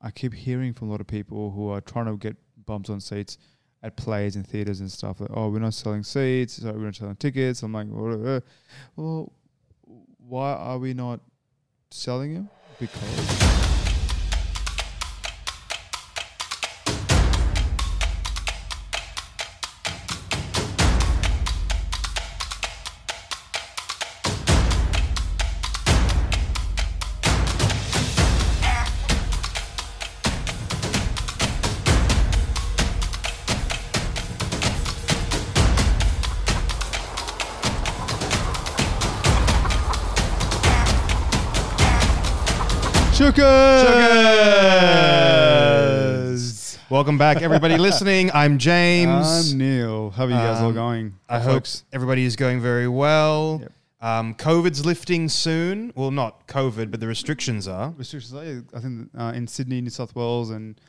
I keep hearing from a lot of people who are trying to get bumps on seats at plays and theaters and stuff. Like, oh, we're not selling seats, so we're not selling tickets. I'm like, well, uh, well why are we not selling them? Because. Welcome back, everybody listening. I'm James. I'm Neil. How are you guys all Um, going? I hope everybody is going very well. Yep. Um, COVID's lifting soon. Well, not COVID, but the restrictions are. restrictions. are, I think uh, in Sydney, New South Wales, and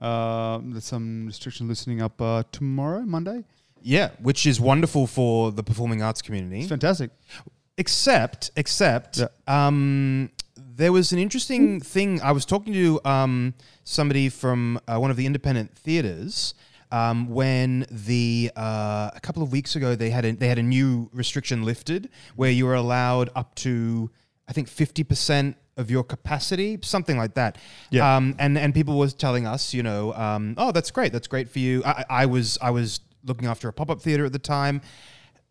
uh, there's some restrictions loosening up uh, tomorrow, Monday. Yeah, which is wonderful for the performing arts community. It's fantastic. Except, except, um, there was an interesting thing. I was talking to um, somebody from uh, one of the independent theaters um, when the uh, a couple of weeks ago they had a, they had a new restriction lifted where you were allowed up to I think fifty percent of your capacity, something like that. Yeah. Um, and and people was telling us, you know, um, oh, that's great, that's great for you. I, I was I was looking after a pop up theater at the time,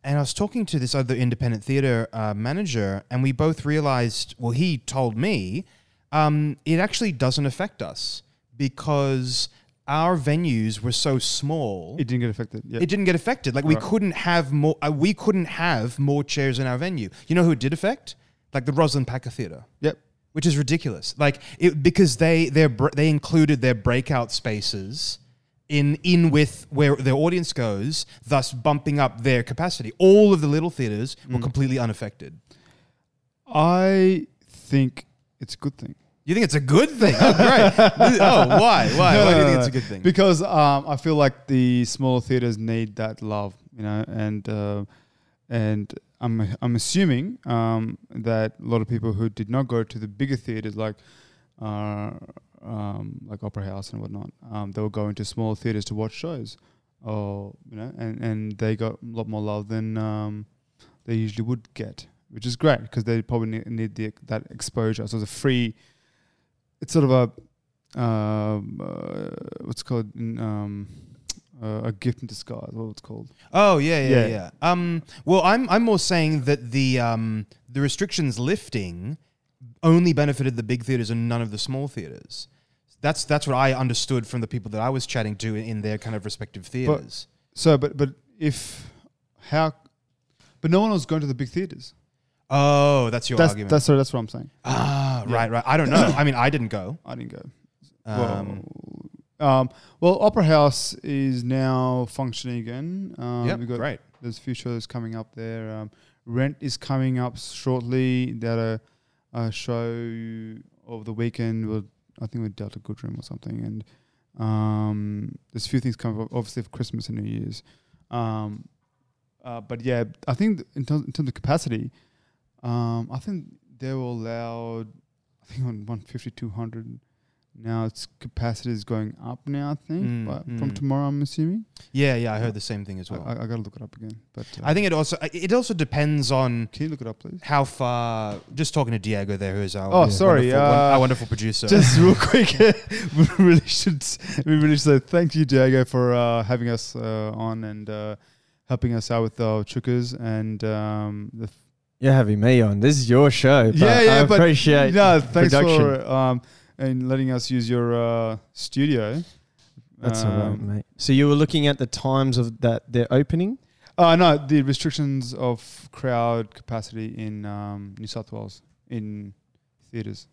and I was talking to this other independent theater uh, manager, and we both realized. Well, he told me um, it actually doesn't affect us because our venues were so small. It didn't get affected. Yeah. It didn't get affected. Like we Right. couldn't have more. Uh, we couldn't have more chairs in our venue. You know who it did affect? Like the Roslyn Packer Theatre yep. which is ridiculous. Like it because they they they included their breakout spaces in in with where their audience goes, thus bumping up their capacity. All of the little theaters Mm. were completely unaffected. I think it's a good thing. You think it's a good thing? Oh, great. oh, why? Why? No, why do no, you think no, it's a good thing? Because um, I feel like the smaller theaters need that love, you know, and uh, and I'm I'm assuming um, that a lot of people who did not go to the bigger theaters like uh, um, like Opera House and whatnot, um, they will go into smaller theaters to watch shows, or you know, and and they got a lot more love than um, they usually would get, which is great because they probably need, need the, that exposure. So it's a free. It's sort of a um, uh, what's called um, uh, a gift in disguise. What it's called. Oh yeah, yeah, Yeah. yeah. Um, well, I'm I'm more saying that the um the restrictions lifting only benefited the big theaters and none of the small theaters. That's that's what I understood from the people that I was chatting to in, their kind of respective theaters. So, but but if how, but no one was going to the big theaters. oh, that's your That's argument. that's so that's what I'm saying. ah, Yeah. right, right. I don't know. I mean, I didn't go. I didn't go. Um, well, um, well, Opera House is now functioning again. Um, yeah, we've got great. there's a few shows coming up there. Um, Rent is coming up shortly. That a, a show over the weekend. With, I think with Delta Goodrem or something. And um, there's a few things coming up, obviously for Christmas and New Year's. Um, uh, but yeah, I think in, terms in terms of capacity, um, I think they were allowed. I think on 150, 200. Now its capacity is going up now. I think, Mm, but from mm. tomorrow, I'm assuming. Yeah, yeah. I heard the same thing as well. I, I gotta look it up again. But uh, I think it also it also depends on can you look it up, please? how far. Just talking to Diego there, who's our Oh, wonderful- sorry, wonderful, uh, our wonderful producer. Just real quick, we really should we really should say thank you, Diego, for uh, having us uh, on and uh, helping us out with our Chookas and um, the. F- You're having me on. This is your show. But yeah, yeah, I but appreciate no, the thanks production. for um, and letting us use your uh, studio. That's all right, Um, mate. So you were looking at the times of that they're opening. Uh, no, the restrictions of crowd capacity in um, New South Wales in theaters.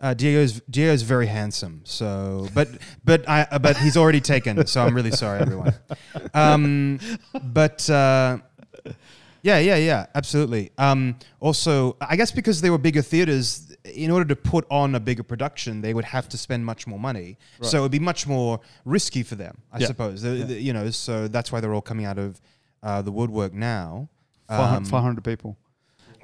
Uh, Diego's Diego's very handsome, so but but I uh, but he's already taken, so I'm really sorry, everyone. Um, but uh, yeah, yeah, yeah, absolutely. Um, also, I guess because they were bigger theaters, in order to put on a bigger production, they would have to spend much more money. So it would be much more risky for them, I Yeah. suppose. The- the- you know, so that's why they're all coming out of uh, the woodwork now. Um, hun- 500 people.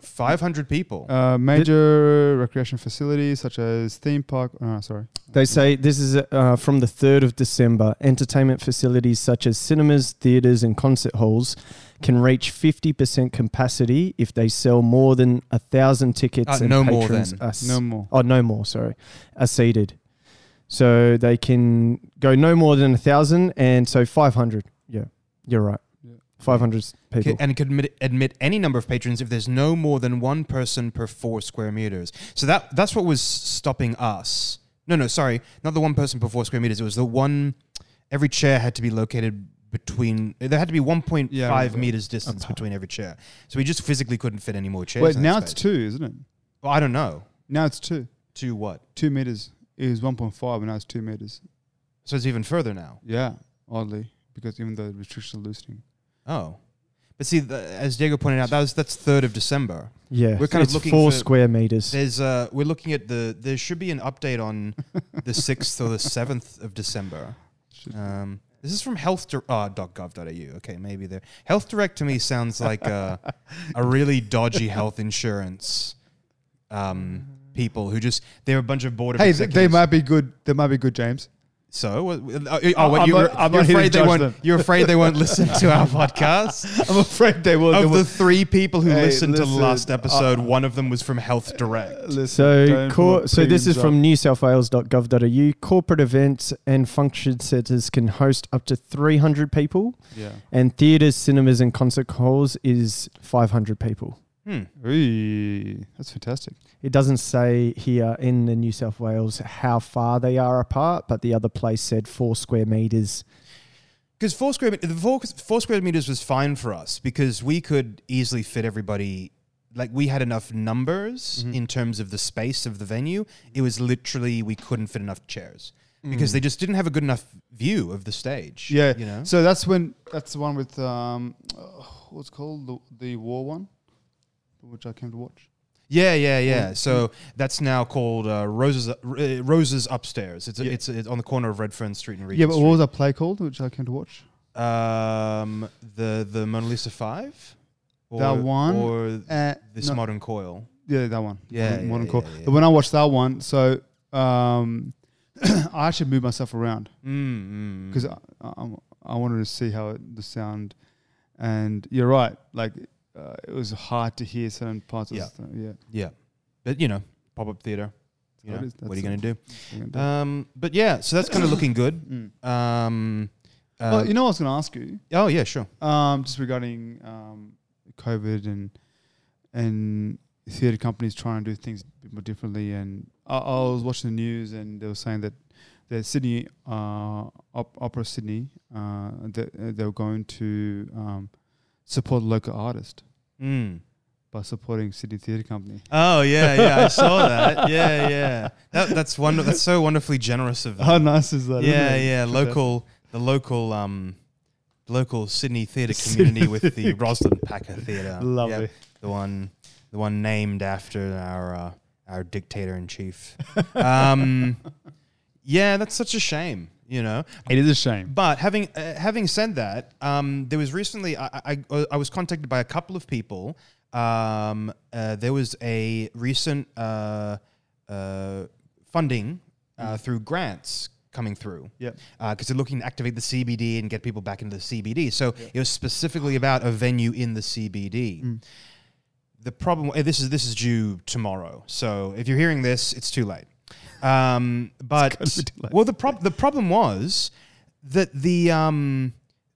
500 people. Uh, major recreation facilities such as theme park. Oh, sorry. They say this is uh, from the 3rd of December. Entertainment facilities such as cinemas, theatres, and concert halls can reach 50% capacity if they sell more than a thousand tickets Uh, and no more patrons then. s- No more. Oh, no more. Sorry, are seated. So they can go no more than a thousand, and so 500. Yeah, you're right. Yeah. 500 people. And could admit, admit any number of patrons if there's no more than one person per four square meters. So that that's what was stopping us. No, no, sorry, not the one person per four square meters. It was the one. Every chair had to be located between. There had to be 1.5 Yeah, meters distance between every chair. So we just physically couldn't fit any more chairs. Wait, now it's two, isn't it? Well, I don't know. Now it's two. To what? Two meters is 1.5, and now it's two meters. So it's even further now. Yeah, oddly, because even though the restrictions are loosening. Oh. But see, the, as Diego pointed out, that was that's third of December. yeah, we're kind of it's looking four for- square meters. There's uh, we're looking at the. There should be an update on the sixth or the seventh of December. Um, this is from health uh, .gov.au. Okay, maybe there. Health Direct to me sounds like a, a really dodgy health insurance um, people who just they're a bunch of board of hey, th- they might be good. They might be good, James. So, oh, oh, what, you're, not- you're not here to afraid they won't. them. You're afraid they won't listen to our podcast. I'm afraid they will. they Of will- the three people who Hey, listened to the last episode, uh, one of them was from Health Direct. Listen, So, cor- so this is premiums from up. newsouthwales.gov.au. Corporate events and function centres can host up to 300 people, Yeah. and theatres, cinemas, and concert halls is 500 people. Hmm. Ooh, that's fantastic. It doesn't say here in the New South Wales how far they are apart, but the other place said four square meters. Because four square the four, four square meters was fine for us because we could easily fit everybody. Like we had enough numbers Mhm. in terms of the space of the venue. It was literally we couldn't fit enough chairs because they just didn't have a good enough view of the stage. Yeah. you know. So that's when that's the one with um, uh, what's called the the war one, which I came to watch. Yeah, yeah, yeah. Mm. So that's now called uh, Roses uh, Roses Upstairs. It's, Yeah. it's it's on the corner of Redfern Street and Regent yeah, but what was that play called, which I came to watch? Um, the the Mona Lisa Five. That one, or Uh, this no, modern coil. yeah, that one. Yeah, Modern- yeah, Modern yeah, yeah. But when I watched that one, so um, I actually moved myself around Mm, because I, I, I wanted to see how it, the sound. And you're right, like uh, it was hard to hear certain parts. Yeah. of the, yeah. yeah, but you know, pop up theater. You know, what are you? We're gonna do. Um, but yeah, so that's kind of looking good. Mm. Um, uh, well, you know, what I was going to ask you. oh yeah, sure. Um, just regarding um, COVID and and theatre companies trying to do things a bit more differently. And I, I was watching the news, and they were saying that the Sydney uh, Op- Opera Sydney, uh, that uh, they were going to um, support local artists Mm. by supporting Sydney Theatre Company. Oh yeah, yeah, I saw that. Yeah, yeah. That, that's wonder- That's so wonderfully generous of them. How nice is that? yeah, yeah. Local, the local, um, local Sydney theatre community with the Roslyn Packer Theatre. Lovely. Yeah, the one, the one named after our uh, our dictator in chief. um, yeah, that's such a shame. You know, It is a shame. but having uh, having said that, um, there was recently I, I I was contacted by a couple of people. Um, uh, there was a recent uh, uh, funding uh, through grants coming through Yep. because they're looking to activate the CBD and get people back into the CBD. So it was specifically about a venue in the CBD. Mm. The problem, uh, this is this is due tomorrow. So if you're hearing this, it's too late. Um, but gonna be too late. well, the prob- the problem was that the um,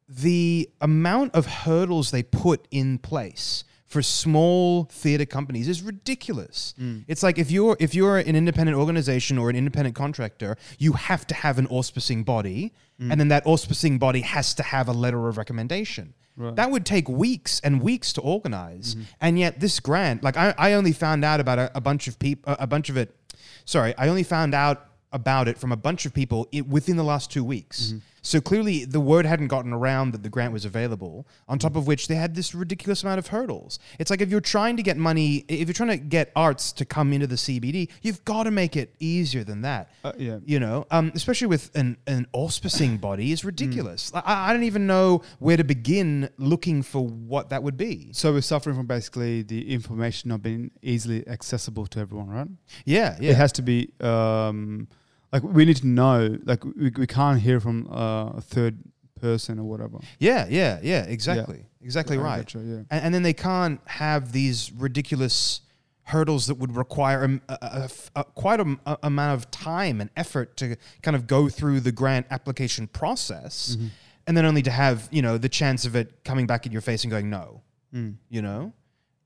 the amount of hurdles they put in place for small theater companies is ridiculous. It's like if you're if you're an independent organization or an independent contractor, you have to have an auspicing body, and then that auspicing body has to have a letter of recommendation. Right. That would take weeks and weeks to organize, and yet this grant, like I, I only found out about a, a bunch of people, a bunch of it. Sorry, I only found out about it from a bunch of people within the last two weeks. Mm-hmm. So clearly, the word hadn't gotten around that the grant was available. On top of which, they had this ridiculous amount of hurdles. It's like if you're trying to get money, if you're trying to get arts to come into the CBD, you've got to make it easier than that. Uh, yeah. You know, um, especially with an an auspicing body is ridiculous. I, I don't even know where to begin looking for what that would be. So we're suffering from basically the information not being easily accessible to everyone, right? Yeah, It has to be um, like we need to know. Like we, we can't hear from uh, a third person or whatever. yeah, yeah, yeah. Exactly, exactly I right. gotcha, yeah. and, and then they can't have these ridiculous hurdles that would require a, a- a quite a, a amount of time and effort to kind of go through the grant application process, Mm-hmm. and then only to have you know the chance of it coming back in your face and going no, Mm. you know,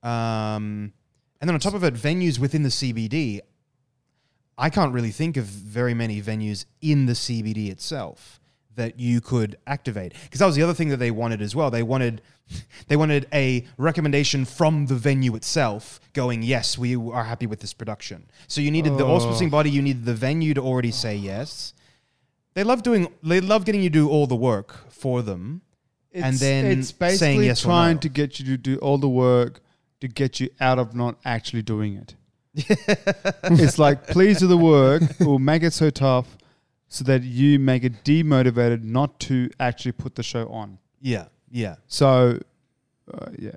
um, and then on top of it, venues within the CBD. I can't really think of very many venues in the CBD itself that you could activate because that was the other thing that they wanted as well. They wanted they wanted a recommendation from the venue itself going, yes, we are happy with this production. So you needed the Oh. auspicing body, you needed the venue to already say yes. They love doing they love getting you to do all the work for them. And then it's basically saying yes trying no. to get you to do all the work to get you out of not actually doing it. It's like please do the work. We'll make it so tough so that you make it demotivated not to actually put the show on. Yeah, yeah. So, uh, yeah.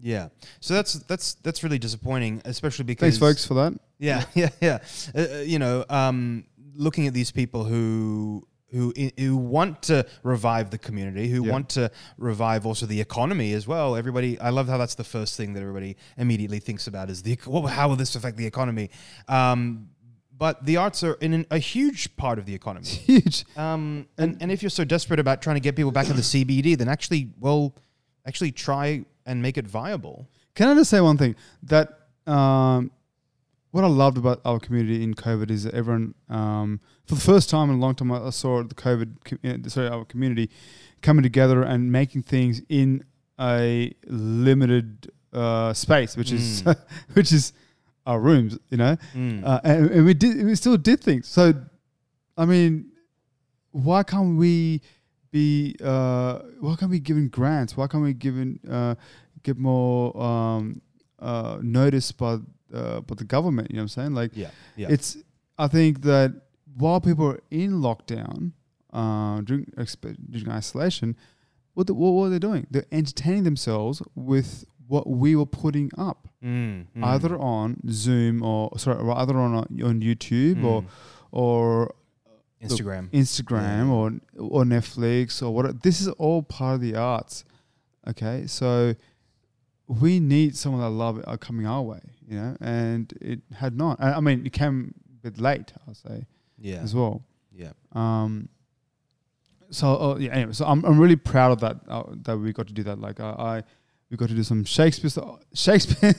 Yeah. So that's that's that's really disappointing, especially because Thanks, folks, for that. Yeah, yeah, yeah. Uh, uh, you know, um, looking at these people who who who want to revive the community, who Yeah. want to revive also the economy as well. Everybody, I love how that's the first thing that everybody immediately thinks about is the well, how will this affect the economy? Um, but the arts are in an, a huge part of the economy. Huge. Um, and, and if you're so desperate about trying to get people back in the CBD, then actually, well, actually try and make it viable. Can I just say one thing? That um, what I loved about our community in COVID is that everyone, um, for the first time in a long time, I saw the COVID, uh, sorry, our community coming together and making things in a limited uh, space, which is which is our rooms, you know. Mm. Uh, and, and we did, we still did things. So, I mean, why can't we be? Uh, why can't we given grants? Why can't we given uh, get more um, uh, notice by uh, by the government? You know what I'm saying? Like, yeah, yeah. it's. I think that while people are in lockdown, uh, during during isolation, what the, what were they doing? They're entertaining themselves with what we were putting up Mm, mm. either on Zoom or sorry, or either on on YouTube or Mm. or Instagram. Instagram or or Netflix or what. This is all part of the arts. Okay, so we need some of that love uh, coming our way, you know, and it had not. I I mean, it came a bit late, I'll say Yeah. as well. Yeah. Um. So uh, yeah. Anyway, so I'm I'm really proud of that uh, that we got to do that. Like I. I we got to do some Shakespeare. stuff. Shakespeare.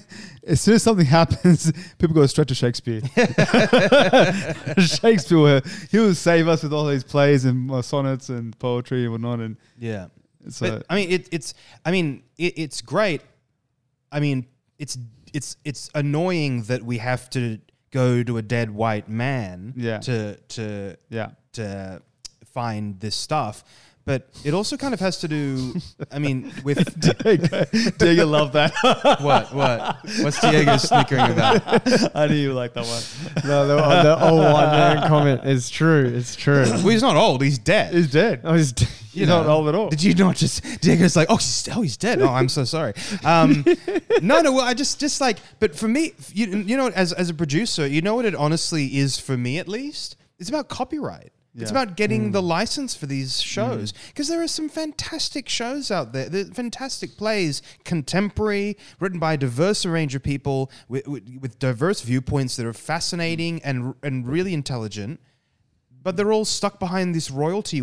as soon as something happens, people go straight to Shakespeare. Shakespeare, he will save us with all these plays and uh, sonnets and poetry and whatnot. And Yeah. so, but I mean, it, it's. I mean, it, it's great. I mean, it's it's it's annoying that we have to go to a dead white man Yeah. to to yeah, to find this stuff. But it also kind of has to do. I mean, with Diego love that. what what what's Diego snickering about? I knew you like that one. No, the, uh, the old white man comment is true. It's true. Well, he's not old. He's dead. He's dead. Oh, I was. He's not old at all. Did you not just Diego's like, oh, he's, oh, he's dead. Oh, I'm so sorry. Um, no, no. Well, I just, just like, but for me, you, you know, as as a producer, you know what it honestly is for me, at least. It's about copyright. It's about getting the mm. license for these mm. shows because there are some fantastic shows out there. There are fantastic plays, contemporary, written by a diverse range of people with, with, with diverse viewpoints that are fascinating mm. and and really intelligent but they're all stuck behind this royalty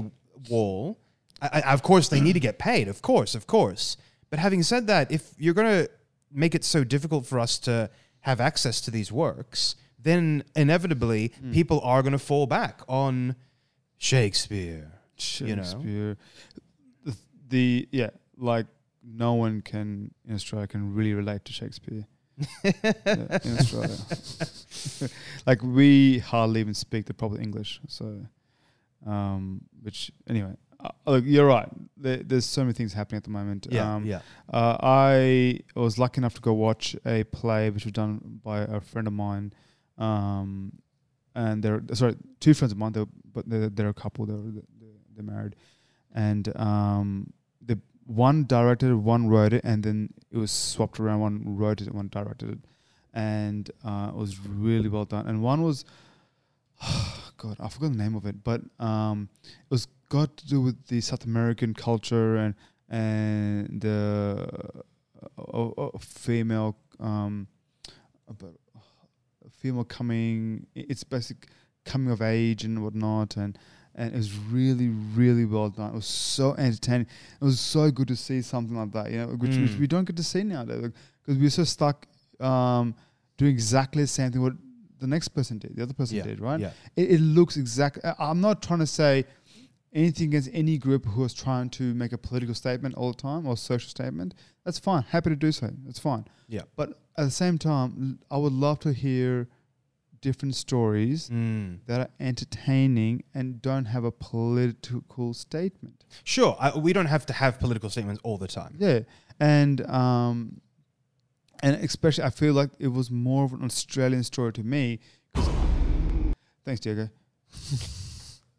wall. I, I, of course, they need to get paid. Of course, of course. But having said that, if you're going to make it so difficult for us to have access to these works, then inevitably people are going to fall back on Shakespeare. You know? Shakespeare. The, the yeah, like no one can in Australia can really relate to Shakespeare. yeah, in Australia, like we hardly even speak the proper English. So, Um, which anyway, uh, look, you're right. There, there's so many things happening at the moment. Yeah, um, yeah. Uh, I was lucky enough to go watch a play which was done by a friend of mine, um, and they're sorry, two friends of mine. They're, but they're, they're a couple. They're they're, they're married, and um, the one directed it, one wrote it, and then it was swapped around. One wrote it, one directed it, and uh, it was really well done. And one was, God, I forgot the name of it, but um, it was got to do with the South American culture and and the uh, uh, uh, female um, about female coming. It's basic coming of age and whatnot, and and it was really really well done. It was so entertaining. It was so good to see something like that, you know, which, which Mm. we don't get to see nowadays because we're so stuck um, doing exactly the same thing what the next person did, the other person Yeah, did, right? Yeah. it, it looks exactly. I'm not trying to say anything against any group who is trying to make a political statement all the time or social statement. That's fine. Happy to do so. That's fine. Yeah. But at the same time, I would love to hear different stories Mm. that are entertaining and don't have a political statement. Sure, I, we don't have to have political statements all the time. Yeah, and um, and especially I feel like it was more of an Australian story to me. Thanks, Diego.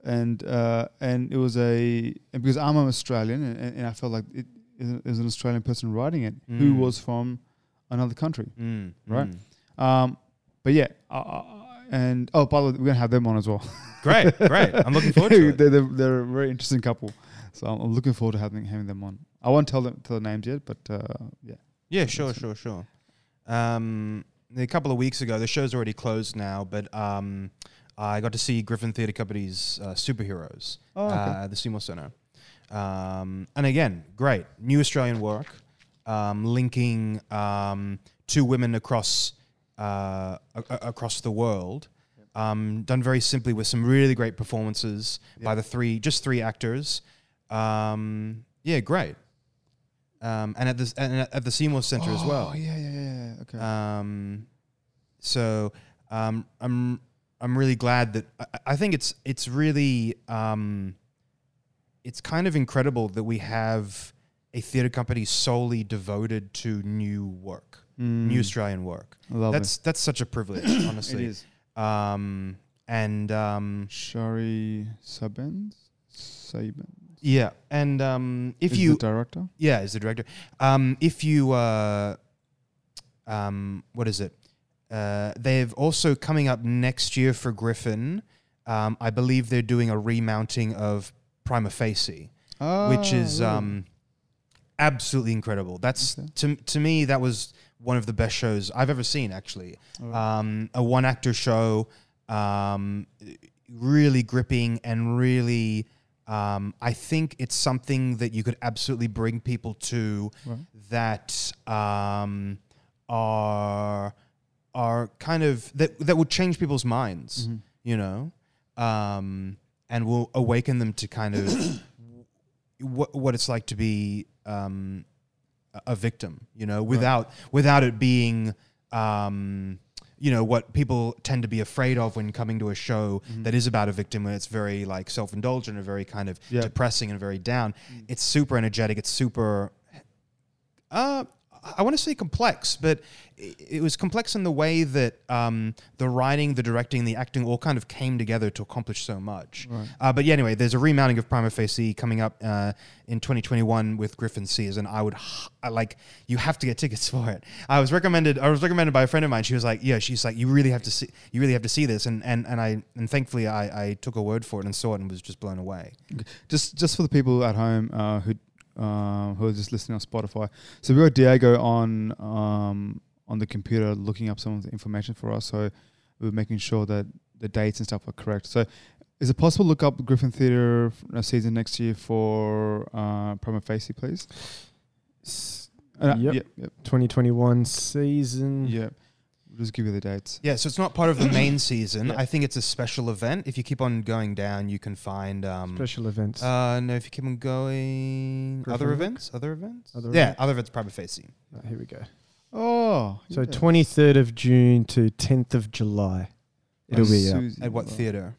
and uh, and it was a and because I'm an Australian and, and, I felt like it is an- Australian person writing it who Mm. was from another country. Mm. Right. Mm. Um, but yeah, uh, and oh, by the way, we're gonna have them on as well. Great, great. I'm looking forward to it. they're, they're, they're a very interesting couple, so I'm, I'm looking forward to having having them on. I won't tell them tell the names yet, but uh, yeah. Yeah, sure, sure, sure. Um, a couple of weeks ago, the show's already closed now, but um, I got to see Griffin Theatre Company's uh, Superheroes Oh, okay. uh, at the Seymour Centre. Um, and again, great. New Australian work, um, linking um, two women across, uh, a- across the world. Um, done very simply with some really great performances by the three, just three actors. Um, yeah, great. Um, and at the and at the Seymour Centre as well. Oh yeah, yeah, yeah. yeah. Okay. Um, so um, I'm I'm really glad that I, I think it's it's really um, it's kind of incredible that we have a theatre company solely devoted to new work, new Australian work. Lovely. That's that's such a privilege, Mm. honestly. is. Um, and um, Shari Sebbens. Saban. yeah, and um, if is you the director. Yeah, is the director. Um, if you, uh, um, what is it? Uh, they've also coming up next year for Griffin. Um, I believe they're doing a remounting of Prima Facie, which is Ah, really? um, absolutely incredible. That's Okay. to to me that was one of the best shows I've ever seen. Actually, Alright. um, a one actor show, um, really gripping and really. Um, I think it's something that you could absolutely bring people to Right. that um, are are kind of that that would change people's minds, Mhm. you know, um, and will awaken them to kind of what what it's like to be um, a- victim, you know, without without it being um, you know what people tend to be afraid of when coming to a show Mm-hmm. that is about a victim and it's very like self-indulgent and very kind of Yeah. depressing and very down Mm. it's super energetic it's super uh I want to say complex, but it was complex in the way that um, the writing, the directing, the acting all kind of came together to accomplish so much. Right. Uh, but yeah, anyway, there's a remounting of Prima Facie coming up uh, in 2021 with Griffin Sears, and I would I like you have to get tickets for it. I was recommended. I was recommended by a friend of mine. She was like, "Yeah, she's like, you really have to see, you really have to see this," and and and I and thankfully I, I took a word for it and saw it and was just blown away. just just for the people at home uh, who uh, who are just listening on Spotify. So we got Diego on um, on the computer looking up some of the information for us. So we we're making sure that the dates and stuff are correct. So is it possible to look up Griffin Theatre season next year for uh, Prima Facie, please? Uh, Yep. Yep. Yep. 2021 season. Yeah. Just give you the dates. Yeah, so it's not part of the main season. I think it's a special event. If you keep on going down, you can find. Um, Special events. uh, no, if you keep on going, Griffin other Book? events, other events, Other yeah, events? other events, Prima Facie. Oh, here we go. Oh. So yeah. 23rd of June to 10th of July. It'll be uh, Suzie. At what theater?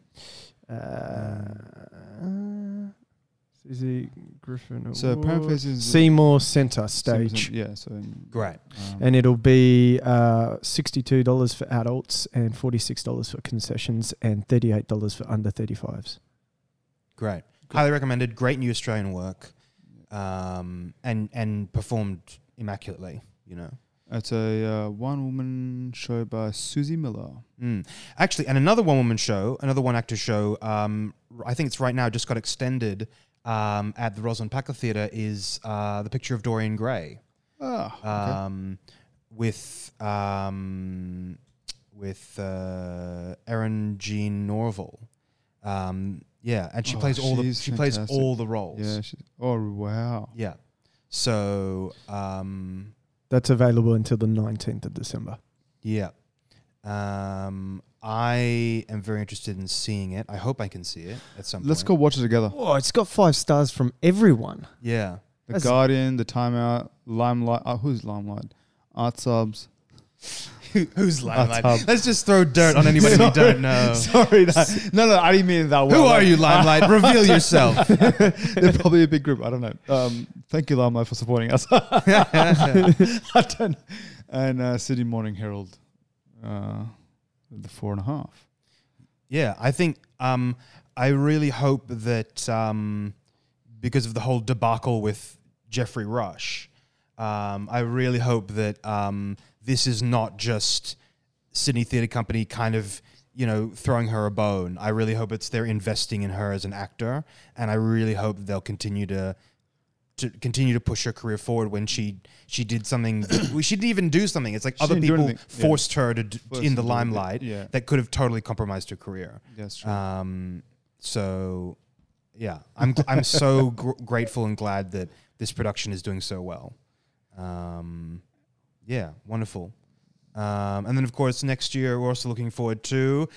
uh, Peter Griffin. So Award. Parent is- Seymour Centre stage, Yeah, so in, Great. um, and it'll be uh, sixty-two dollars for adults and forty-six dollars for concessions and thirty-eight dollars for under thirty-fives. Great. Highly recommended. Great new Australian work, um, and and performed immaculately. You know. it's a uh, one woman show by Suzie Miller. Mm. Actually, and another one woman show, another one actor show. Um, r- I think it's right now. Just got extended um, at the Roslyn Packer Theatre. Is uh, the picture of Dorian Gray Ah, okay. um, with um, with uh, Eryn Jean Norvill. Um, yeah, and she Oh, plays all the she's she plays all the roles. yeah. She, oh wow. Yeah. So, um, That's available until the nineteenth of December. yeah. Um, I am very interested in seeing it. I hope I can see it at some point. Let's point. go watch it together. Oh, it's got five stars from everyone. Yeah. The That's- Guardian, The Timeout, Limelight. Uh, who's Limelight? Art subs. Who's Limelight? Hub. Let's just throw dirt on anybody we don't know. Sorry, that, no, no, I didn't mean it that. Who are you, Limelight? Reveal yourself. They're probably a big group. I don't know. Um, thank you, Limelight, for supporting us. I don't. And uh, Sydney Morning Herald, uh, the four and a half. Yeah, I think um, I really hope that um, because of the whole debacle with Geoffrey Rush, um, I really hope that um, this is not just Sydney Theatre Company kind of you know throwing her a bone. I really hope it's they're investing in her as an actor, and I really hope they'll continue to. To continue to push her career forward when she she did something she didn't even do something it's like She other people anything, yeah. forced her to d- Forced in the limelight yeah. that could have totally compromised her career That's true. um, so, yeah, I'm I'm so gr- grateful and glad that this production is doing so well. Um, yeah, wonderful. Um, and then, of course, next year we're also looking forward to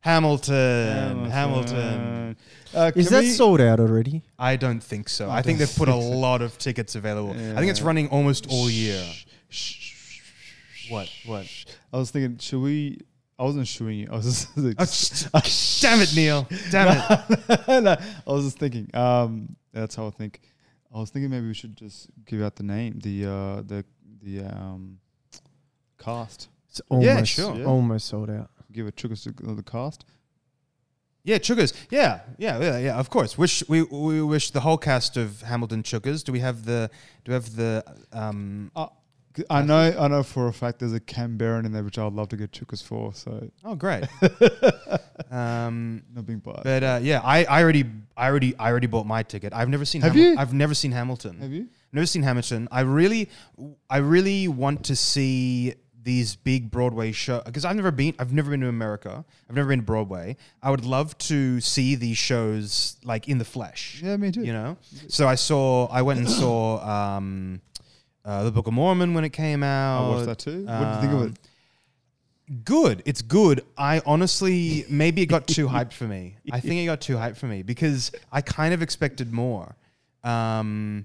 Hamilton. Hamilton. Uh, Is that we- sold out already? I don't think so. I I think they've put a lot of tickets available. I think it's running almost all year. What? What? I was thinking, should we? I wasn't shooing you. I was just. like, Oh, sh- damn it, Neil! Damn it! no, I was just thinking. Um, that's how I think. I was thinking maybe we should just give out the name, the uh, the the um, cast. It's almost, sure. Yeah. almost sold out. Give a to the cast. Yeah, Chookas. Yeah, yeah, yeah, yeah. Of course. Wish we we wish the whole cast of Hamilton Chookas. Do we have the do we have the um? C- I know, I know for a fact there's a Canberran in there, which I'd love to get triggers for. So Oh, great. um, not being biased. but uh, yeah, I, I already I already I already bought my ticket. I've never seen. Have Hamil- you? I've never seen Hamilton. Have you? Never seen Hamilton. I really I really want to see these big Broadway shows because I've never been I've never been to America. I've never been to Broadway. I would love to see these shows like in the flesh. Yeah, me too. you know so i saw i went and saw um uh, the book of mormon when it came out I watched that too. what did you think of Um, it? good it's good i honestly maybe it got too hyped for me i think it got too hyped for me because i kind of expected more um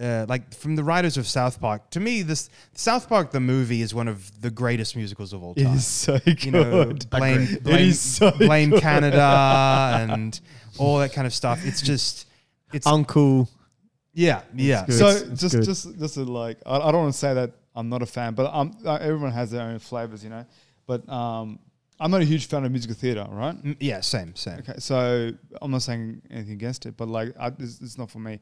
uh, like from the writers of South Park, to me, this South Park the movie is one of the greatest musicals of all time. is so good. you know, blame blame, is so blame good. Canada and all that kind of stuff. It's just, it's Uncle. yeah, yeah. good. So It's- it's just good. just just to like I, I don't want to say that I'm not a fan, but um, everyone has their own flavors, you know. But um, I'm not a huge fan of musical theater, right? Mm, Yeah, same, same. Okay, so I'm not saying anything against it, but like I, it's, it's not for me.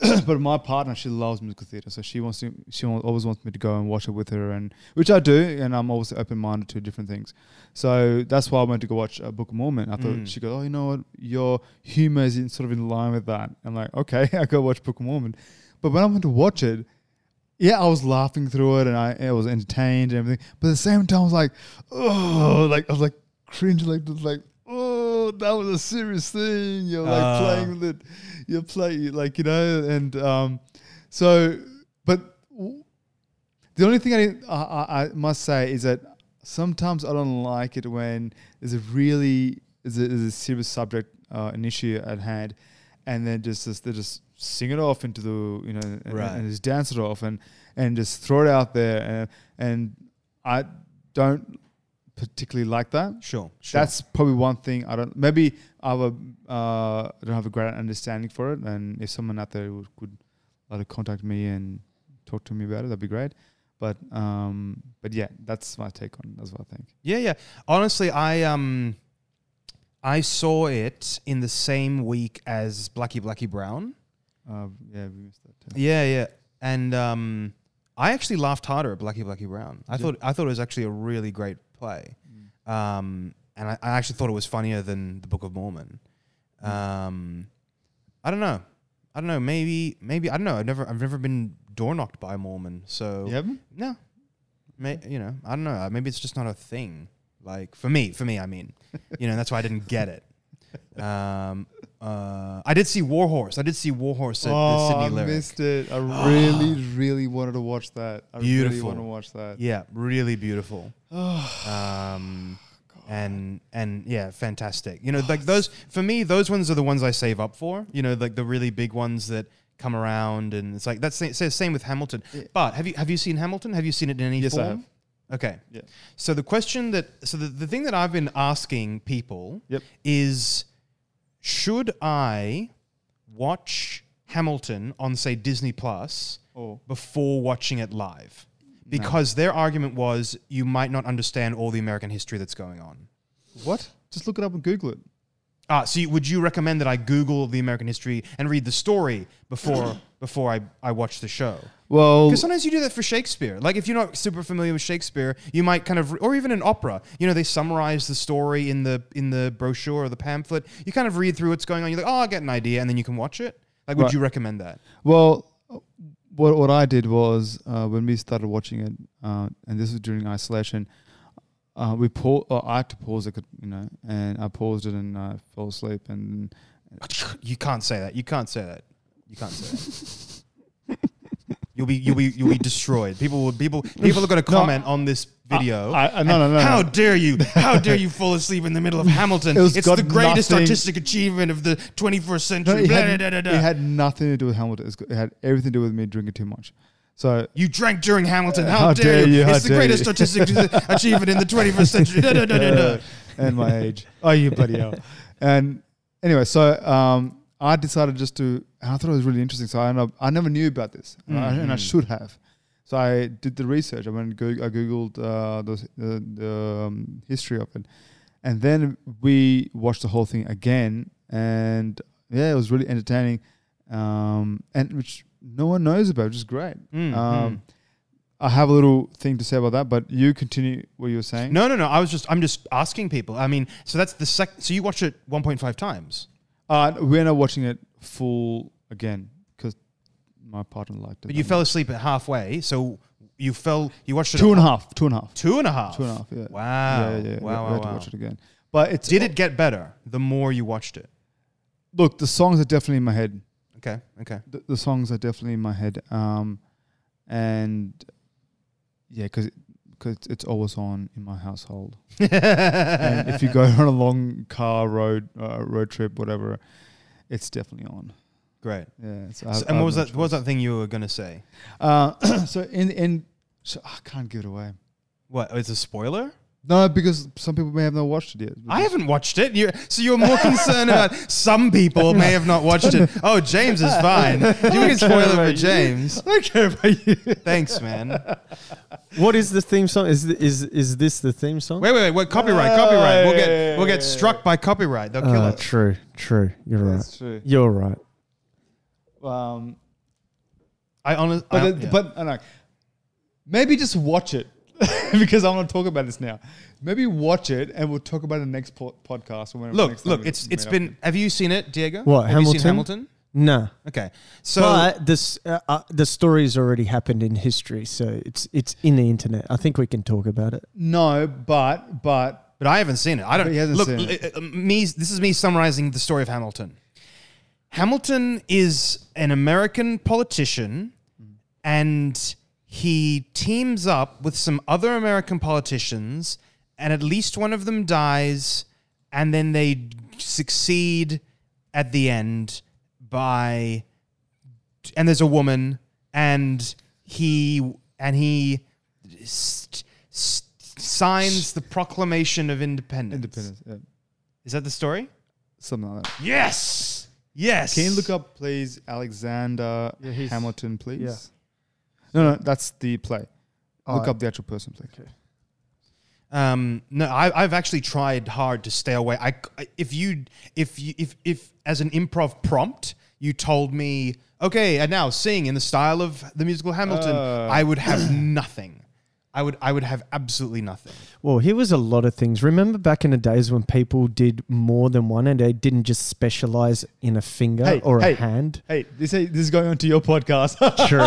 but my partner, she loves musical theater, so she wants to. She always wants me to go and watch it with her, and which I do, and I'm always open minded to different things. So that's why I went to go watch a Book of Mormon. I thought Mm. she goes, "Oh, you know what? Your humor is in, sort of in line with that." I'm like, "Okay, I go watch Book of Mormon." But when I went to watch it, yeah, I was laughing through it, and I, I was entertained and everything. But at the same time, I was like, "Oh," like I was like cringe, like like, "Oh, that was a serious thing." You're like Ah. playing with it. You're playing like you know, and um, so, but the only thing I, didn't, I, I, must say is that sometimes I don't like it when there's a really is a, is a serious subject, uh, an issue at hand, and then just, just they just sing it off into the you know and, Right. and just dance it off and and just throw it out there and and I don't particularly like that. Sure, sure. That's probably one thing I don't. Maybe I have a, uh, don't have a great understanding for it, and if someone out there would, could like contact me and talk to me about it, that'd be great. But um, but yeah, that's my take on. it. That's what I think. Yeah, yeah. Honestly, I um, I saw it in the same week as Blackie Blackie Brown. Uh, yeah, we missed that. Too. Yeah, yeah. And um, I actually laughed harder at Blackie Blackie Brown. I Did- thought I thought it was actually a really great play. Um, and I, I actually thought it was funnier than the Book of Mormon. Um, I don't know. I don't know. Maybe maybe I don't know. I've never I've never been door knocked by a Mormon. So You haven't? no, May, you know I don't know. Maybe it's just not a thing. Like for me, for me, I mean, you know that's why I didn't get it. Um, uh, I did see Warhorse. I did see Warhorse at the oh, Sydney I Lyric. missed it. I really, really wanted to watch that. I really Beautiful. want to watch that. Yeah, really beautiful. um, and and yeah, fantastic. You know, like those for me, those ones are the ones I save up for. You know, like the really big ones that come around, and it's like that's the same, with Hamilton. But have you have you seen Hamilton? Have you seen it in any Yes, I form? Okay. Yeah. So the question that so the, the thing that I've been asking people Yep. is should I watch Hamilton on say Disney Plus Oh, before watching it live? Because their argument was you might not understand all the American history that's going on. what? Just look it up and Google it. Ah, so you, would you recommend that I Google the American history and read the story before before I, I watch the show? Well, Because sometimes you do that for Shakespeare. Like if you're not super familiar with Shakespeare, you might kind of, or even an opera. You know, they summarize the story in the in the brochure or the pamphlet. You kind of read through what's going on. You're like, oh, I get an idea, and then you can watch it. Like, would Right. you recommend that? Well, what what I did was uh, when we started watching it, uh, and this was during isolation. Uh, we pa- uh, I had to pause it, you know, and I paused it and I fell asleep. And You can't say that. You can't say that. You can't say that. You'll be you'll be you'll be destroyed. People will people people are going to No, comment on this video. I- I- no, no, no, How no. dare you? How dare you fall asleep in the middle of Hamilton? It was the greatest nothing- artistic achievement of the 21st no, century. it, Blah, had, da, da, da. it had nothing to do with Hamilton. It's It had everything to do with me drinking too much. So You drank during Hamilton. How, How dare, dare you? how It's the greatest you. artistic achievement in the 21st century. Uh, and my age. Oh, you bloody hell! And anyway, so um, I decided just to. And I thought it was really interesting. So I up, I never knew about this, and I- and I Mhm. should have. So I did the research. I went Goog- I googled uh, the the, the um, history of it, and then we watched the whole thing again. And yeah, it was really entertaining, um, and which no one knows about, which is great. Mm, Um, I have a little thing to say about that, but you continue what you were saying. No, no, no. I was just, I'm just asking people. I mean, so that's the sec. So you watched it 1.5 times. Uh, we're not watching it full again because my partner liked it. But you fell asleep at halfway. So you fell, you watched it two and a half, two and a half, Two and a half. two and a half. Yeah. Wow. Yeah, yeah, yeah. Wow, we, wow, we had to watch it again. But it's Did it get better the more you watched it? look? The songs are definitely in my head. Okay. Okay. The, the songs are definitely in my head. Um, and yeah, because because it's always on in my household. and if you go on a long car road uh, road trip, whatever, it's definitely on. Great. Yeah. So I So- and what was that? no What was that thing you were gonna say? Uh, so in in so I can't give it away. What? It's a spoiler. No, because some people may have not watched it yet. I haven't watched it. You so you're more concerned about some people may have not watched it. Oh, James is fine. You can spoil it for James. I don't care about you. Thanks, man. What is the theme song? Is th- is is this the theme song? Wait, wait, wait. What copyright? Copyright. We'll get we'll get struck by copyright. They'll kill Uh, us. true, true. You're right. That's true. You're right. Um, I honestly, but it- but I know. Maybe just watch it because I want to talk about this now. Maybe watch it and we'll talk about it in the next po- podcast. Or whenever look, next time look. we It's meet it's up. been. Have you seen it, Diego? What, Have you seen Hamilton? Hamilton? Nah. Okay. So but this uh, uh, the story's already happened in history, so it's it's in the internet. I think we can talk about it. no, but but But I haven't seen it. I don't But he hasn't look. seen uh, uh, Me. This is me summarizing the story of Hamilton. Hamilton is an American politician, and he teams up with some other American politicians, and at least one of them dies, and then they succeed at the end by, and there's a woman, and he and he st- st- signs the Proclamation of Independence. independence. Yeah. Is that the story? something like that. Yes. Yes. Can you look up, please, Alexander Yeah, Hamilton, please? yeah. No, no, that's the play. Look Oh, up the actual person, please. Okay. Um, no, I, I've actually tried hard to stay away. I, if you, if you, if, if as an improv prompt, you told me, okay, and now sing in the style of the musical Hamilton, Uh. I would have nothing. I would, I would have absolutely nothing. Well, here was a lot of things. Remember back in the days when people did more than one and they didn't just specialize in a finger Hey, or hey. a hand? Hey, this this is going on to your podcast. True.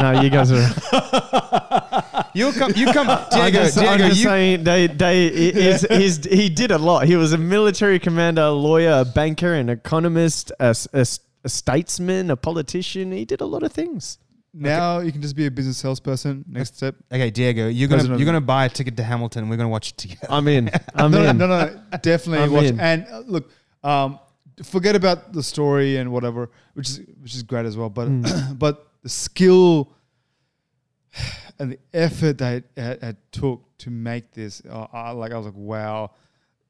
no, you guys are. You come, you come, I'm Diego, I'm just you, saying they, they, he's, he's, he did a lot. He was a military commander, a lawyer, a banker, an economist, a, a a statesman, a politician. He did a lot of things. Now you can just be a business salesperson. Next step. okay, Diego, you're gonna, President you're gonna buy a ticket to Hamilton. We're gonna watch it together. I'm in. I'm no, in. no, no, no, definitely I'm watch. in. And uh, look, um, forget about the story and whatever, which is which is great as well. But Mm. but the skill and the effort that it, it, it took to make this, uh, I, like I was like, wow,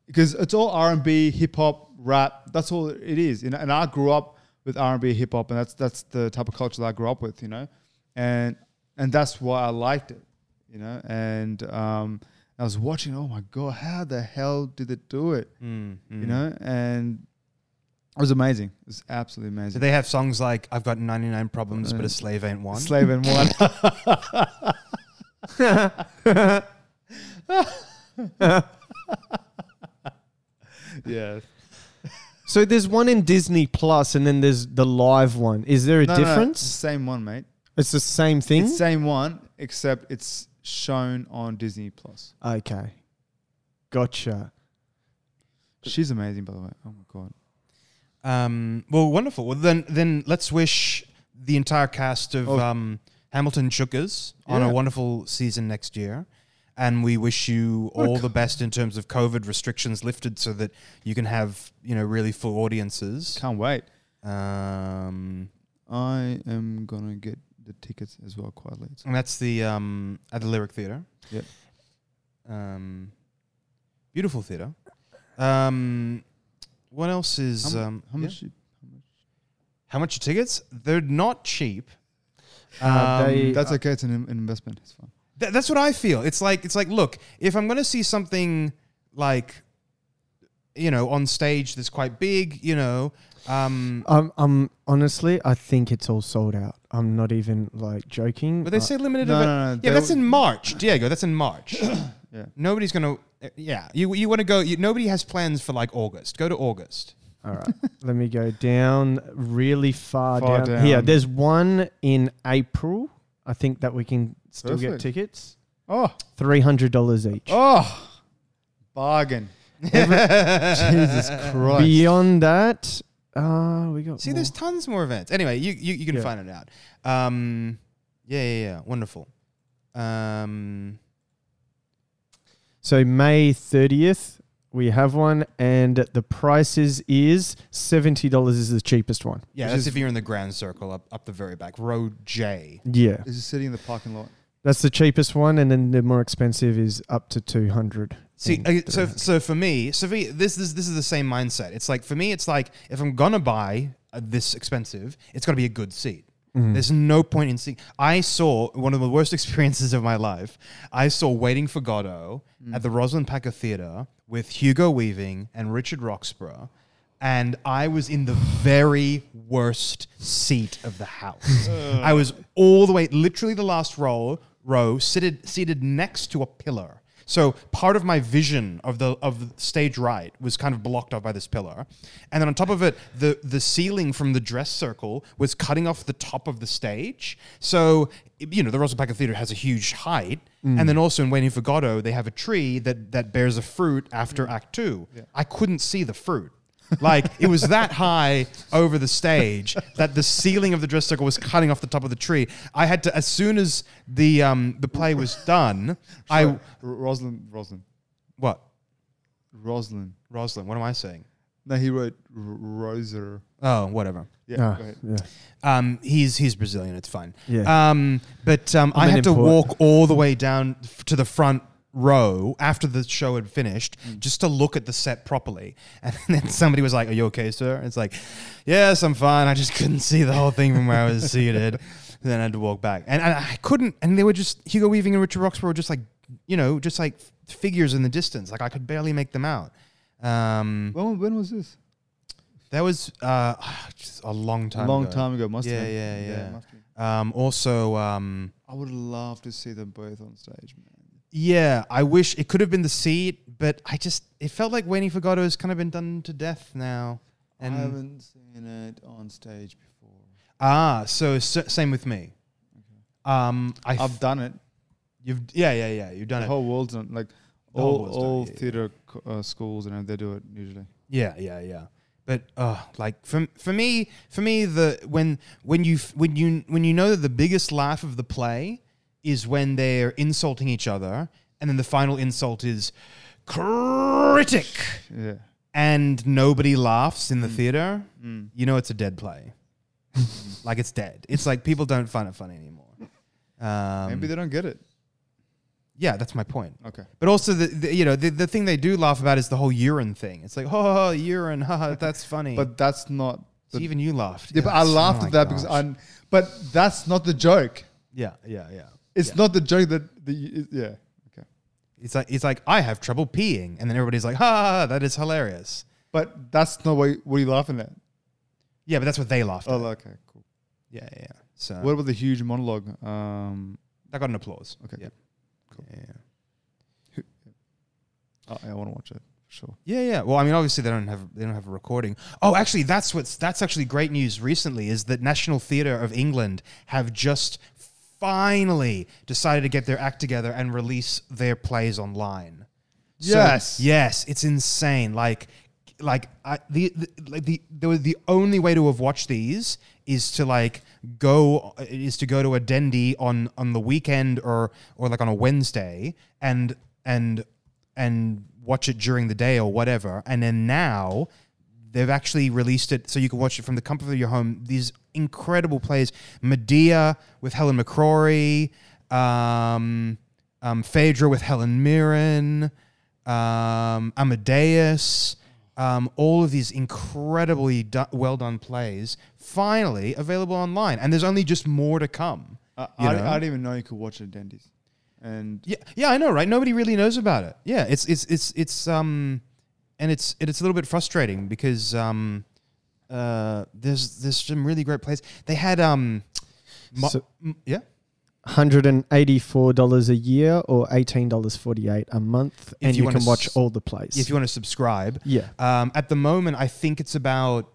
because it's all R and B, hip hop, rap. That's all it is. You know, and I grew up with R and B, hip hop, and that's that's the type of culture that I grew up with. You know, and and that's why I liked it. You know, and um, I was watching. Oh my god, how the hell did they do it? Mm, mm. You know, and it was amazing. It was absolutely Do amazing. they have songs like "I've got 99 problems, but Uh, a slave ain't one"? Slave and one. yes. So there's one in Disney Plus, and then there's the live one. Is there a No, no, no, difference? it's the same one, mate. It's the same thing. It's the same one, except it's shown on Disney Plus. okay, gotcha. She's amazing, by the way. Oh my god. Um, well, wonderful. Well, then, then let's wish the entire cast of Oh. um, Hamilton Chookas on Yeah. a wonderful season next year. And we wish you all the best in terms of COVID restrictions lifted so that you can have, you know, really full audiences. Can't wait. Um, I am gonna get the tickets as well quietly. It's- and that's the um, at the Lyric Theatre. Yep. Um, beautiful theatre. Um, what else is How, um, how yeah? much? How much are tickets? They're not cheap. Uh, Um, they- That's okay. It's an investment. It's fine. Th- that's what I feel. It's like it's like look, if I'm going to see something like you know on stage that's quite big, you know, um, Um, um, honestly, I think it's all sold out. I'm not even like joking. but they Uh, say limited No, event. no, no. Yeah, that's w- in March, Diego. That's in March. Yeah. Nobody's gonna. uh, Yeah, you you want to go? You, nobody has plans for like August. Go to August. All right, let me go down really far, Far down. down. Here, there's one in April. I think that we can still get Perfect. tickets. Oh, Three hundred dollars each. oh, bargain. Jesus Christ. Beyond that, uh, we got See, more. there's tons more events. Anyway, you you, you can Yeah. find it out. Um, yeah, yeah, yeah. Wonderful. Um, So May 30th, we have one, and the prices is $70 is the cheapest one. yeah, Which that's is- if you're in the grand circle up up the very back, row J. Yeah. Is it sitting in the parking lot? That's the cheapest one, and then the more expensive is up to 200 See, uh, so so for me, so for me, this is this is the same mindset. It's like for me, it's like if I'm gonna buy uh, this expensive, it's gotta be a good seat. Mm. There's no point in seeing. I saw one of the worst experiences of my life. I saw Waiting for Godot at the Roslyn Packer Theatre with Hugo Weaving and Richard Roxburgh. And I was in the very worst seat of the house. I was all the way, literally the last row, row, seated, seated next to a pillar. So part of my vision of the of stage right was kind of blocked off by this pillar, and then on top of it, the the ceiling from the dress circle was cutting off the top of the stage. So you know the Roslyn Packer Theatre has a huge height, mm. and then also in Waiting for Godot, they have a tree that that bears a fruit after mm. Act Two. I couldn't see the fruit. Like it was that high over the stage that the ceiling of the dress circle was cutting off the top of the tree. I had to, as soon as the um, the play was done, I Rosalind, Rosalind, what Rosalind. Rosalind? What am I saying? No, he wrote R- Roser. Oh, whatever. Yeah, Ah, go ahead. yeah. Um, he's he's Brazilian. It's fine. Yeah. Um, but um, I'm I an had to import. walk all the way down f- to the front row after the show had finished just to look at the set properly. And then somebody was like, Are you okay, sir? And it's like, Yes, I'm fine. I just couldn't see the whole thing from where I was seated. And then I had to walk back. And I, I couldn't, and they were just, Hugo Weaving and Richard Roxburgh were just like, you know, just like figures in the distance. Like I could barely make them out. Um, When, when was this? that was uh, just a long time a long ago. time ago. Must Yeah, have been. yeah, yeah. be. Um, also, um, I would love to see them both on stage, man. Yeah, I wish it could have been the seat, but I just it felt like Waiting for Godot has kind of been done to death now. And I haven't seen it on stage before. ah, so s- same with me. Um, I I've done it. you've yeah yeah yeah you've done the it. whole world's done like The all done all yeah, yeah. theater co- uh, schools and they do it usually. Yeah, yeah, yeah. But uh, like for for me, for me, the when when you when you when you know that the biggest laugh of the play is when they're insulting each other, and then the final insult is critic, Yeah. and nobody laughs in the Mm. theater. Mm. You know it's a dead play. like it's dead. It's like people don't find it funny anymore. Um, Maybe they don't get it. yeah, that's my point. Okay. But also, the, the you know the, the thing they do laugh about is the whole urine thing. It's like, oh, urine, haha, that's funny. But that's not. The, even you laughed. yeah, but I laughed Oh at that because gosh. I. But that's not the joke. Yeah, yeah, yeah. It's Yeah. not the joke that the yeah. Okay. It's like it's like I have trouble peeing, and then everybody's like, "Ha, that is hilarious." But that's not what, what are you laughing at. Yeah, but that's what they laughed. At. Oh, okay, cool. Yeah, yeah. yeah. So What about the huge monologue? Um, that got an applause. Okay, Yeah. Cool. Yeah, yeah. oh, I want to watch it for sure. Yeah, yeah. Well, I mean, obviously they don't have they don't have a recording. Oh, actually, that's what's that's actually great news. Recently, is that National Theatre of England have just finally decided to get their act together and release their plays online. So- Yes. yes, it's insane. Like, like I, the, the like the the, the only way to have watched these is to like go uh, is to go to a dendy on on the weekend or or like on a Wednesday and and and watch it during the day or whatever. And then now they've actually released it so you can watch it from the comfort of your home. These incredible plays, Medea with Helen McCrory, um, um, Phaedra with Helen Mirren, um, Amadeus. Um, all of these incredibly do- well done plays finally available online, and there's only just more to come. I, You I? I didn't even know you could watch it at Dendy's. And Yeah, yeah, I know, right? Nobody really knows about it. Yeah, it's it's it's it's um, and it's it's a little bit frustrating because um, uh, there's there's some really great plays. They had um, mo- So- m- yeah, $184 a year or $18.48 a month. If and you you, can watch s- all the plays. if you want to subscribe. yeah. Um, at the moment, I think it's about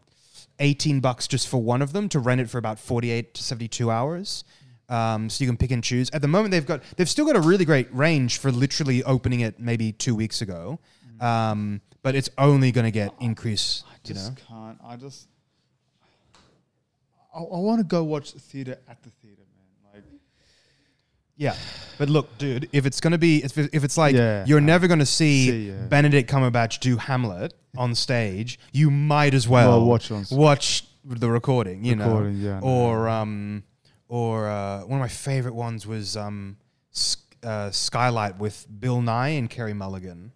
eighteen bucks just for one of them to rent it for about forty-eight to seventy-two hours. Um, so you can pick and choose. At the moment, they've got they've still got a really great range for literally opening it maybe two weeks ago, um, but it's only going to get increase. I You just know, can't. I just. I, I want to go watch theater at the theater, man. Like, yeah. But look, dude, if it's going to be if, if it's like Yeah, you're I never going to see, see, yeah. Benedict Cumberbatch do Hamlet on stage, you might as well, Well, watch it on s- watch the recording. You know, recording, yeah. I know. or um, or uh, one of my favorite ones was um, S- uh, Skylight with Bill Nighy and Carey Mulligan.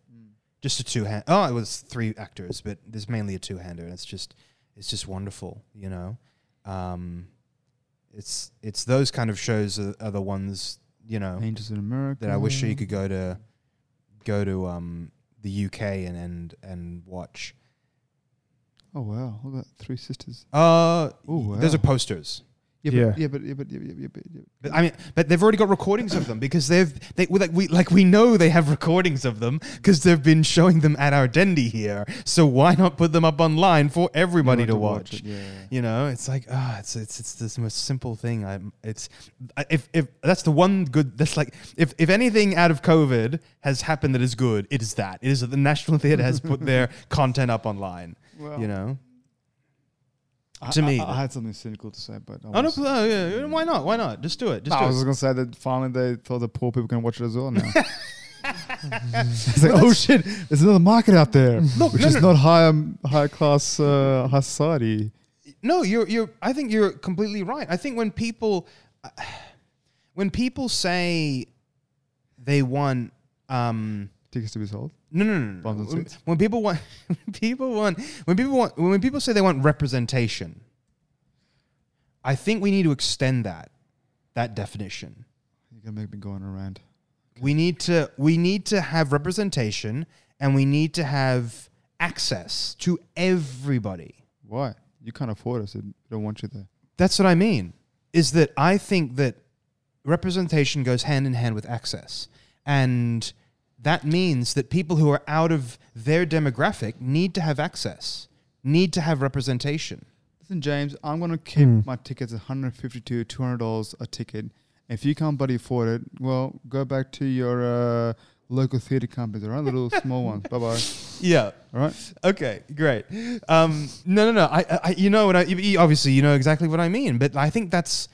Just a two hand. Oh, it was three actors, but there's mainly a two hander, and it's just it's just wonderful. You know, um, it's it's those kind of shows are, are the ones you know Angels in America. that I wish you could go to go to um, the UK and and and watch. Oh wow! Look at that, Three Sisters. Uh, Oh, those are posters. Yeah, Yeah. but yeah, but yeah, but yeah, yeah, yeah, but, yeah. But, I mean, but they've already got recordings of them because they've they well, like we like we know they have recordings of them because they've been showing them at our dendy here. So why not put them up online for everybody You to want watch? it, Yeah. You know, it's like ah, it's it's it's this most simple thing. I it's I- if if that's the one good that's like if if anything out of COVID has happened that is good, it is that it is that the National Theatre has put their content up online. Well, You know, I, to me, I, I had something cynical to say, but I oh no, was, oh, yeah, why not? Why not? Just do it. Just I do was it. gonna say that finally they thought the poor people can watch it as well now. it's like, oh shit, there's another market out there, Look, which no, is no. not high, um, high class, uh, high society. No, you're you're. I think you're completely right. I think when people, when people say they want um, Tickets to be sold. no, no, no, no. When, when people want, people want, when people want, when people say they want representation, I think we need to extend that, that definition. You're gonna make me go on a rant. We need to, we need to have representation, and we need to have access to everybody. Why? You can't afford us. We don't want you there. That's what I mean. Is that I think that representation goes hand in hand with access. And that means that people who are out of their demographic need to have access, need to have representation. Listen, James, I'm gonna keep Mm. my tickets 150 to 200 dollars a ticket. If you can't bloody afford it, well, go back to your uh, local theatre companies, all right? Little small ones. Bye bye. Yeah. All right. Okay. Great. Um, no, no, no. I, I, you know what? I, obviously, you know exactly what I mean. But I think that's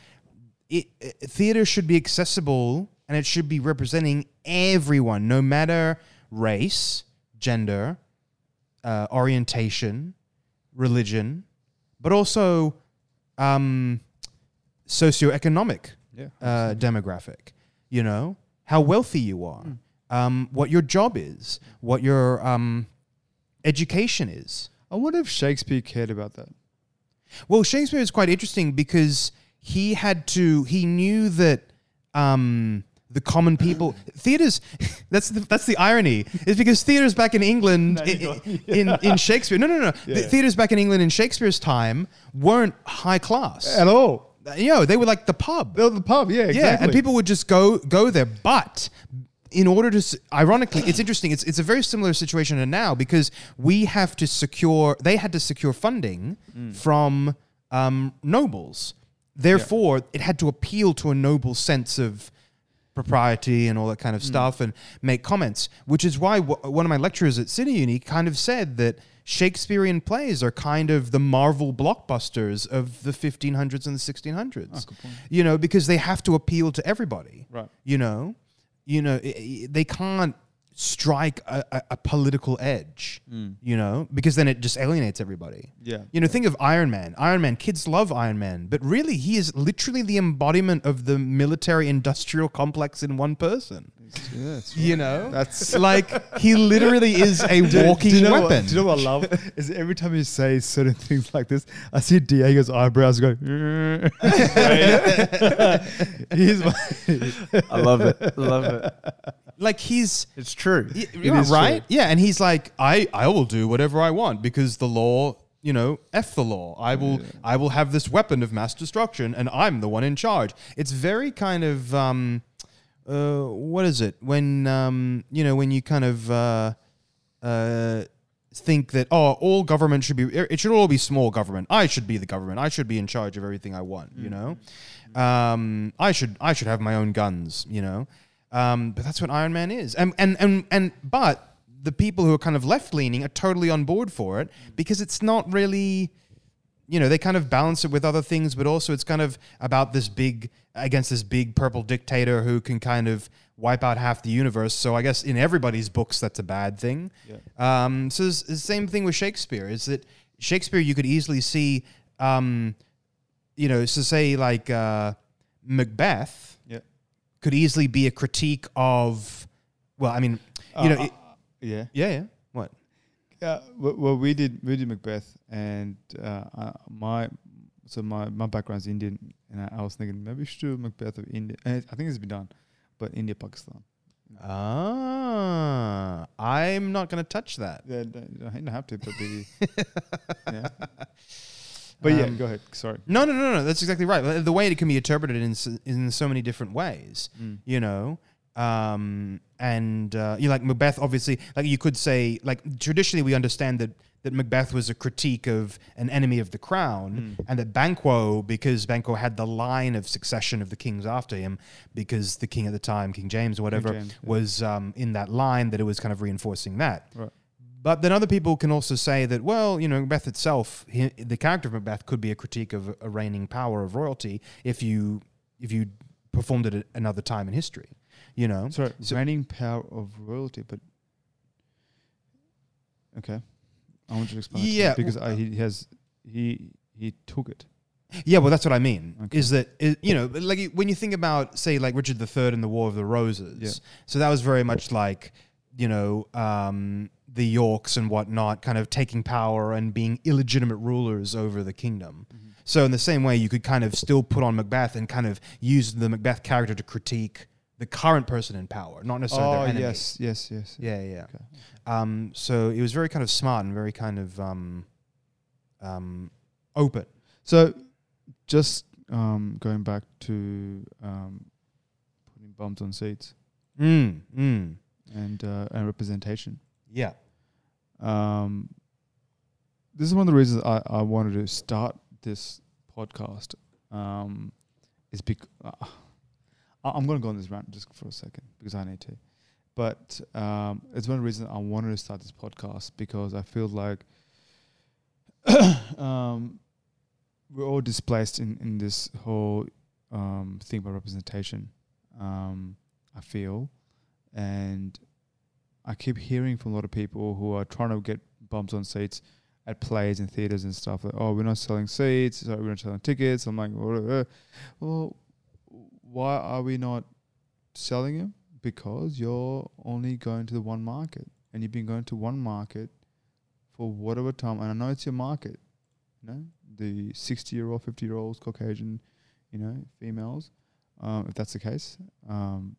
it. it- Theater should be accessible, and it should be representing everyone, no matter race, gender, uh, orientation, religion, but also um, socioeconomic Yeah. uh, demographic. You know how wealthy you are, um, what your job is, what your um, education is. I wonder if Shakespeare cared about that. Well, Shakespeare is quite interesting because he had to. He knew that um, the common people theaters. That's the, that's the irony. Is because theaters back in England No, i- in, in Shakespeare. No, no, no. The theaters back in England in Shakespeare's time weren't high class. At all. You know, they were like the pub. They're the pub. Yeah. Exactly. Yeah, and people would just go go there. But in order to, ironically, it's interesting. It's it's a very similar situation to now because we have to secure. They had to secure funding from um, nobles. Therefore, it had to appeal to a noble sense of propriety and all that kind of mm. stuff and make comments, which is why w- one of my lecturers at City Uni kind of said that Shakespearean plays are kind of the Marvel blockbusters of the 1500s and the 1600s. Ah, you know, because they have to appeal to everybody. Right. You know, you know, i- i- they can't strike a, a, a political edge. Mm. You know, because then it just alienates everybody. Yeah. You know, think of Iron Man. Iron Man, kids love Iron Man, but really, he is literally the embodiment of the military industrial complex in one person. Yeah, that's You know? That's like, he literally is a walking do you know weapon. What, do you know what I love? Is every time you say certain things like this, I see Diego's eyebrows go. He's my, I love it. I love it. Like, he's. It's true. y- It yeah, is right? Yeah, and he's like, I, I will do whatever I want because the law, you know, F the law. I will I will have this weapon of mass destruction and I'm the one in charge. It's very kind of um uh what is it? When um you know, when you kind of uh uh think that oh all government should be it should all be small government i should be the government i should be in charge of everything i want you know um i should i should have my own guns you know um but that's what iron man is and and and, and but the people who are kind of left leaning are totally on board for it because it's not really you know, they kind of balance it with other things, but also it's kind of about this big against this big purple dictator who can kind of wipe out half the universe. So I guess in everybody's books, that's a bad thing. Um, so it's the same thing with Shakespeare. Is that Shakespeare? You could easily see, um, you know, so say like uh, Macbeth yeah. Could easily be a critique of, well, I mean, you know, Uh, it- yeah. yeah, yeah, what? Yeah, well, we did we did Macbeth, and uh, uh, my so my my background's Indian, and I, I was thinking maybe we should do Macbeth of India. And I think it's been done, but India Pakistan. Ah, I'm not going to touch that. Yeah, you don't have to, but the yeah. But yeah, Um, go ahead. Sorry. No, no, no, no. That's exactly right. The way it can be interpreted in s- in so many different ways, Mm. you know. Um, and uh, you know, like Macbeth, obviously, like you could say, like traditionally we understand that that Macbeth was a critique of an enemy of the crown, Mm. and that Banquo, because Banquo had the line of succession of the kings after him, because the king at the time, King James or whatever, James, yeah. was um, in that line, that it was kind of reinforcing that. Right. But then other people can also say that, well, you know, Macbeth itself, he, the character of Macbeth could be a critique of a reigning power of royalty if you if you performed it at another time in history. You know, Sorry, So- reigning power of royalty, but okay, I want you to explain. Yeah, because I, he has he he took it. Yeah, well, that's what I mean. Okay. Is that you know, like when you think about, say, like Richard III and the War of the Roses. Yeah. So that was very much like, you know, um, the Yorks and whatnot, kind of taking power and being illegitimate rulers over the kingdom. Mm-hmm. So in the same way, you could kind of still put on Macbeth and kind of use the Macbeth character to critique the current person in power, not necessarily Oh their enemy. yes, yes, yes. Yeah, yeah. Okay. Um, so it was very kind of smart and very kind of um, um, open. So, just um, going back to um, putting bums on seats Mm, mm. and uh, and representation. Yeah. Um, this is one of the reasons I, I wanted to start this podcast. Um, is because uh, I'm going to go on this rant just for a second because I need to. But um, it's one of the reasons I wanted to start this podcast because I feel like um, we're all displaced in, in this whole um, thing about representation. Um, I feel, and I keep hearing from a lot of people who are trying to get bumps on seats at plays and theaters and stuff. Like, oh, we're not selling seats, so we're not selling tickets. I'm like, well, well, why are we not selling them? Because you're only going to the one market, and you've been going to one market for whatever time. And I know it's your market, you know, the 60 year old, 50 year olds, Caucasian, you know, females, um, if that's the case. Um,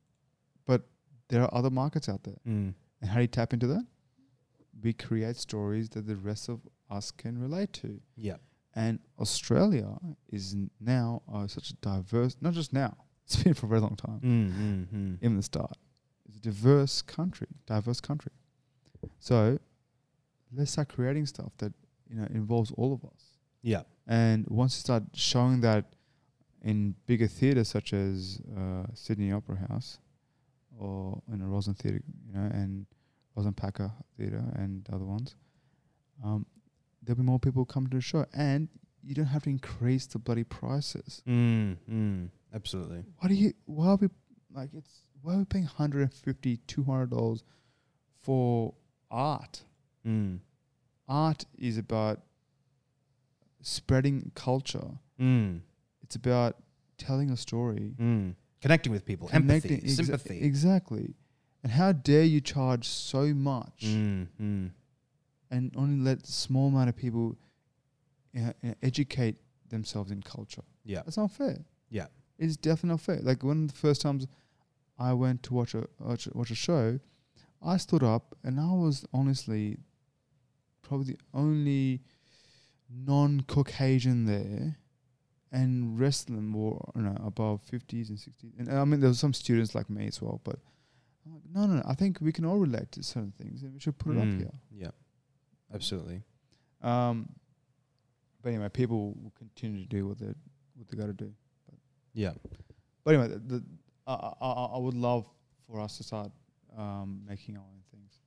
but there are other markets out there. Mm. And how do you tap into that? We create stories that the rest of us can relate to. Yeah. And Australia is n- now uh, such a diverse, not just now, it's been for a very long time, Mm, mm, mm. even the start. It's a diverse country, diverse country. So let's start creating stuff that, you know, involves all of us. Yeah. And once you start showing that in bigger theatres such as uh, Sydney Opera House or in a Rosen Theatre, you know, and Rosen Packer Theatre and other ones, um, there'll be more people come to the show. And you don't have to increase the bloody prices. Mm, mm. Absolutely. Why do you, why are we, like, it's, why are we paying 150 $200 for art? Mm. Art is about spreading culture. Mm. It's about telling a story, Mm. Connecting with people, connecting- empathy, exa- sympathy. Exactly. And how dare you charge so much mm, mm. and only let a small amount of people uh, uh, educate themselves in culture? Yeah. That's not fair. Yeah. It's definitely not fair. Like one of the first times I went to watch a watch a, watch a show, I stood up and I was honestly probably the only non-Caucasian there, and rest of them were you know above fifties and sixties. And I mean there were some students like me as well, but I'm like, no, no, no. I think we can all relate to certain things, and we should put it Mm. up here. Yeah. Absolutely. Um, but anyway, people will continue to do what they what they got to do. Yeah. But anyway, the, the I, I I I would love for us to start um, making our own things.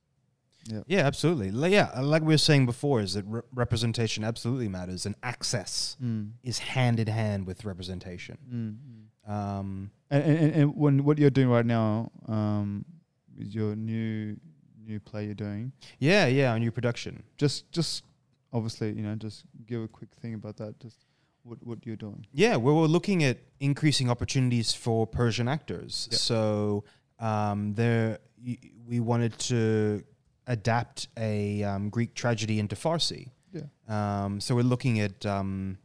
Yeah. Yeah, absolutely. Yeah, uh, like we were saying before, is that re- representation absolutely matters, and access Mm. is hand in hand with representation. Mm. Um, And, and and- when what you're doing right now, um, is your new new play you're doing. yeah, yeah, a new production. Just just obviously, you know, just give a quick thing about that. Just what what you're doing. Yeah, we we're looking at increasing opportunities for Persian actors. Yep. So um, there, y- we wanted to adapt a um, Greek tragedy into Farsi. Yeah. Um, so we're looking at, um,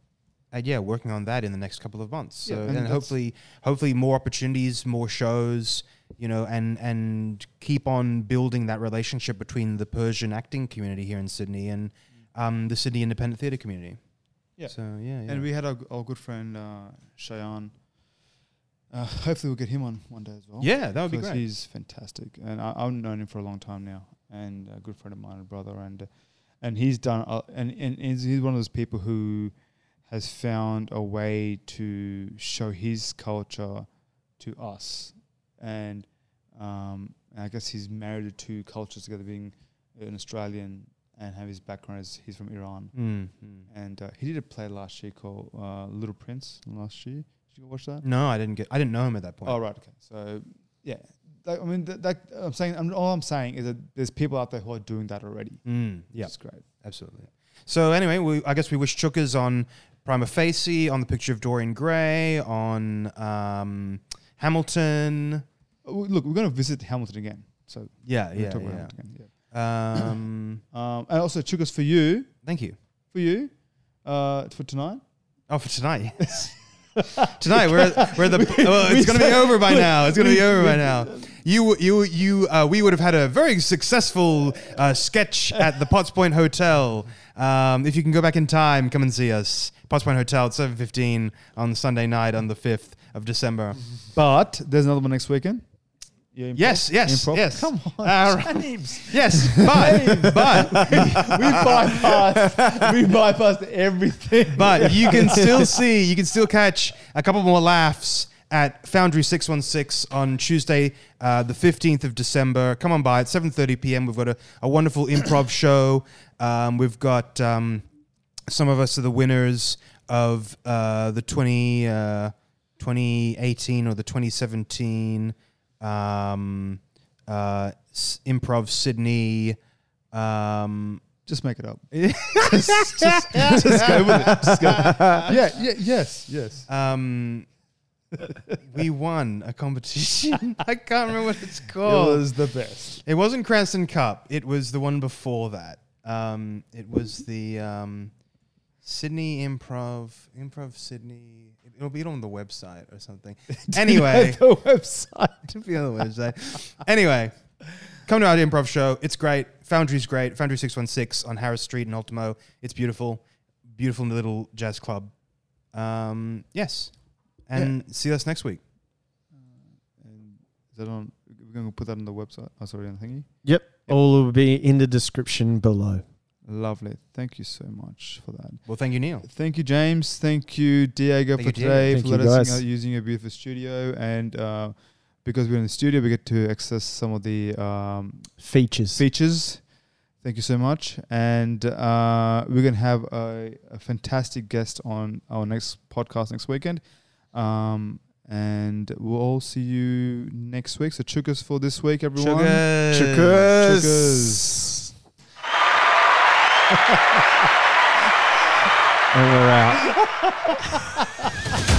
at yeah, working on that in the next couple of months. Yeah, So and and, hopefully, hopefully more opportunities, more shows, you know, and and keep on building that relationship between the Persian acting community here in Sydney and um, the Sydney Independent Theatre community. Yeah. So yeah, yeah. And we had our, our good friend uh, Shayan. Uh, hopefully, we'll get him on one day as well. yeah, that would be great. He's fantastic, and I, I've known him for a long time now, and a good friend of mine, and brother, and and he's done, uh, and and he's, he's one of those people who has found a way to show his culture to us, and um, I guess he's married the two cultures together, being an Australian and have his background as he's from Iran, Mm, mm. and uh, he did a play last year called uh, Little Prince last year. Did you watch that? No, I didn't get. I didn't know him at that point. Oh right, okay. So yeah, like, I mean, that, that I'm saying, I'm, all I'm saying is that there's people out there who are doing that already. Mm, yeah, is great. absolutely. So anyway, we, I guess we wish Chookas on Prima Facie, on the picture of Dorian Gray, on um, Hamilton. Oh, Look, we're going to visit Hamilton again. So Yeah, yeah, talk about yeah. Hamilton again. Um, Yeah. Um, and also, Chookas, for you, thank you. for you, uh, for tonight. Oh, for tonight, yes. tonight we're we're the. Well, it's going to be over by now. It's going to be over by now. You you you. Uh, we would have had a very successful uh, sketch at the Potts Point Hotel. Um, if you can go back in time, come and see us. Potts Point Hotel at seven fifteen on Sunday night on the fifth of December. But there's another one next weekend. Improv. Yes, yes, Improv. yes. Come on, right. James. Yes, but but we bypassed. we bypassed everything. but you can still see, you can still catch a couple more laughs at Foundry 616 on Tuesday, uh, the 15th of December. Come on by at 7.30 p.m. We've got a, a wonderful improv show. Um, we've got um, some of us are the winners of uh, the 20, uh, 2018 or the 2017 um, uh, S- Improv Sydney. Um, just make it up. just, just, just go with it. Just go. Yeah, yeah, yes, yes. Um, we won a competition. I can't remember what it's called. It was the best. It wasn't Cranston Cup. It was the one before that. Um, it was the um, Sydney Improv, Improv Sydney. It'll be on the website or something. Anyway, the website. to be on the website. Anyway, come to our improv show. It's great. Foundry's great. Foundry 616 on Harris Street in Ultimo. It's beautiful. Beautiful little jazz club. Um, yes. And see us next week. And is that on? We're going to put that on the website. Oh, sorry, on the thingy. Yep. All will be in the description below. Lovely. Thank you so much for that. Well, thank you, Neil. Thank you, James. Thank you, Diego, Thank for you, today Thank for letting us guys. out using your beautiful studio. And uh, because we're in the studio, we get to access some of the um, Features. features. Thank you so much. And uh, we're going to have a, a fantastic guest on our next podcast next weekend. Um, and we'll all see you next week. So, chookas for this week, everyone. Sugars. Chookas. And we're out.